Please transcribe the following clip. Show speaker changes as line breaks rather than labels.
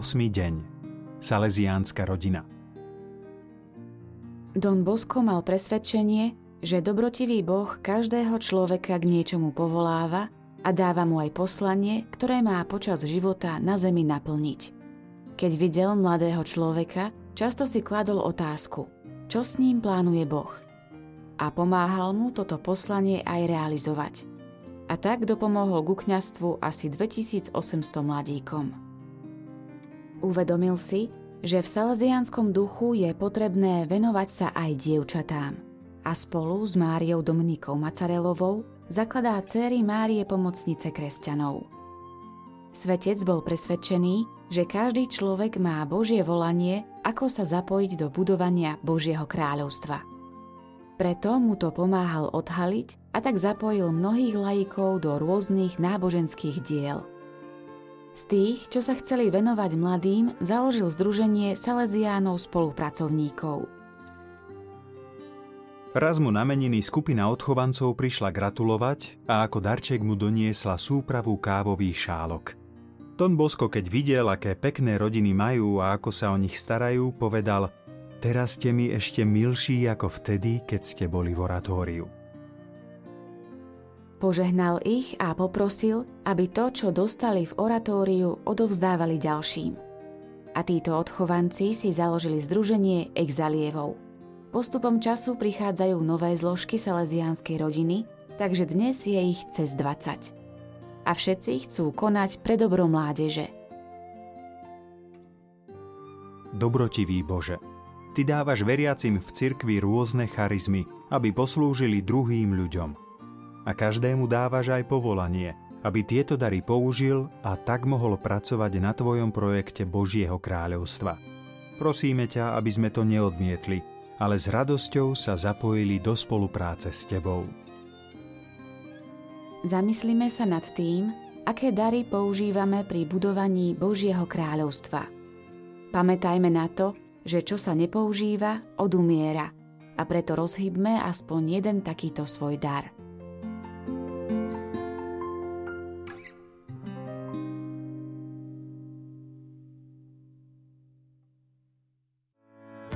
deň. Salesiánska rodina.
Don Bosco mal presvedčenie, že dobrotivý Boh každého človeka k niečomu povoláva a dáva mu aj poslanie, ktoré má počas života na zemi naplniť. Keď videl mladého človeka, často si kladol otázku, čo s ním plánuje Boh. A pomáhal mu toto poslanie aj realizovať. A tak dopomohol ku kňastvu asi 2800 mladíkom. Uvedomil si, že v salesianskom duchu je potrebné venovať sa aj dievčatám a spolu s Máriou Dominikou Macarelovou zakladá céry Márie pomocnice kresťanov. Svetec bol presvedčený, že každý človek má Božie volanie, ako sa zapojiť do budovania Božieho kráľovstva. Preto mu to pomáhal odhaliť a tak zapojil mnohých laikov do rôznych náboženských diel – z tých, čo sa chceli venovať mladým, založil Združenie Salesiánov spolupracovníkov.
Raz mu na skupina odchovancov prišla gratulovať a ako darček mu doniesla súpravu kávových šálok. Don Bosko, keď videl, aké pekné rodiny majú a ako sa o nich starajú, povedal Teraz ste mi ešte milší ako vtedy, keď ste boli v oratóriu.
Požehnal ich a poprosil, aby to, čo dostali v oratóriu, odovzdávali ďalším. A títo odchovanci si založili združenie exalievov. Postupom času prichádzajú nové zložky salesiánskej rodiny, takže dnes je ich cez 20. A všetci chcú konať pre dobro mládeže.
Dobrotivý Bože, Ty dávaš veriacim v cirkvi rôzne charizmy, aby poslúžili druhým ľuďom – a každému dávaš aj povolanie, aby tieto dary použil a tak mohol pracovať na tvojom projekte Božieho kráľovstva. Prosíme ťa, aby sme to neodmietli, ale s radosťou sa zapojili do spolupráce s tebou.
Zamyslíme sa nad tým, aké dary používame pri budovaní Božieho kráľovstva. Pamätajme na to, že čo sa nepoužíva, odumiera a preto rozhybme aspoň jeden takýto svoj dar –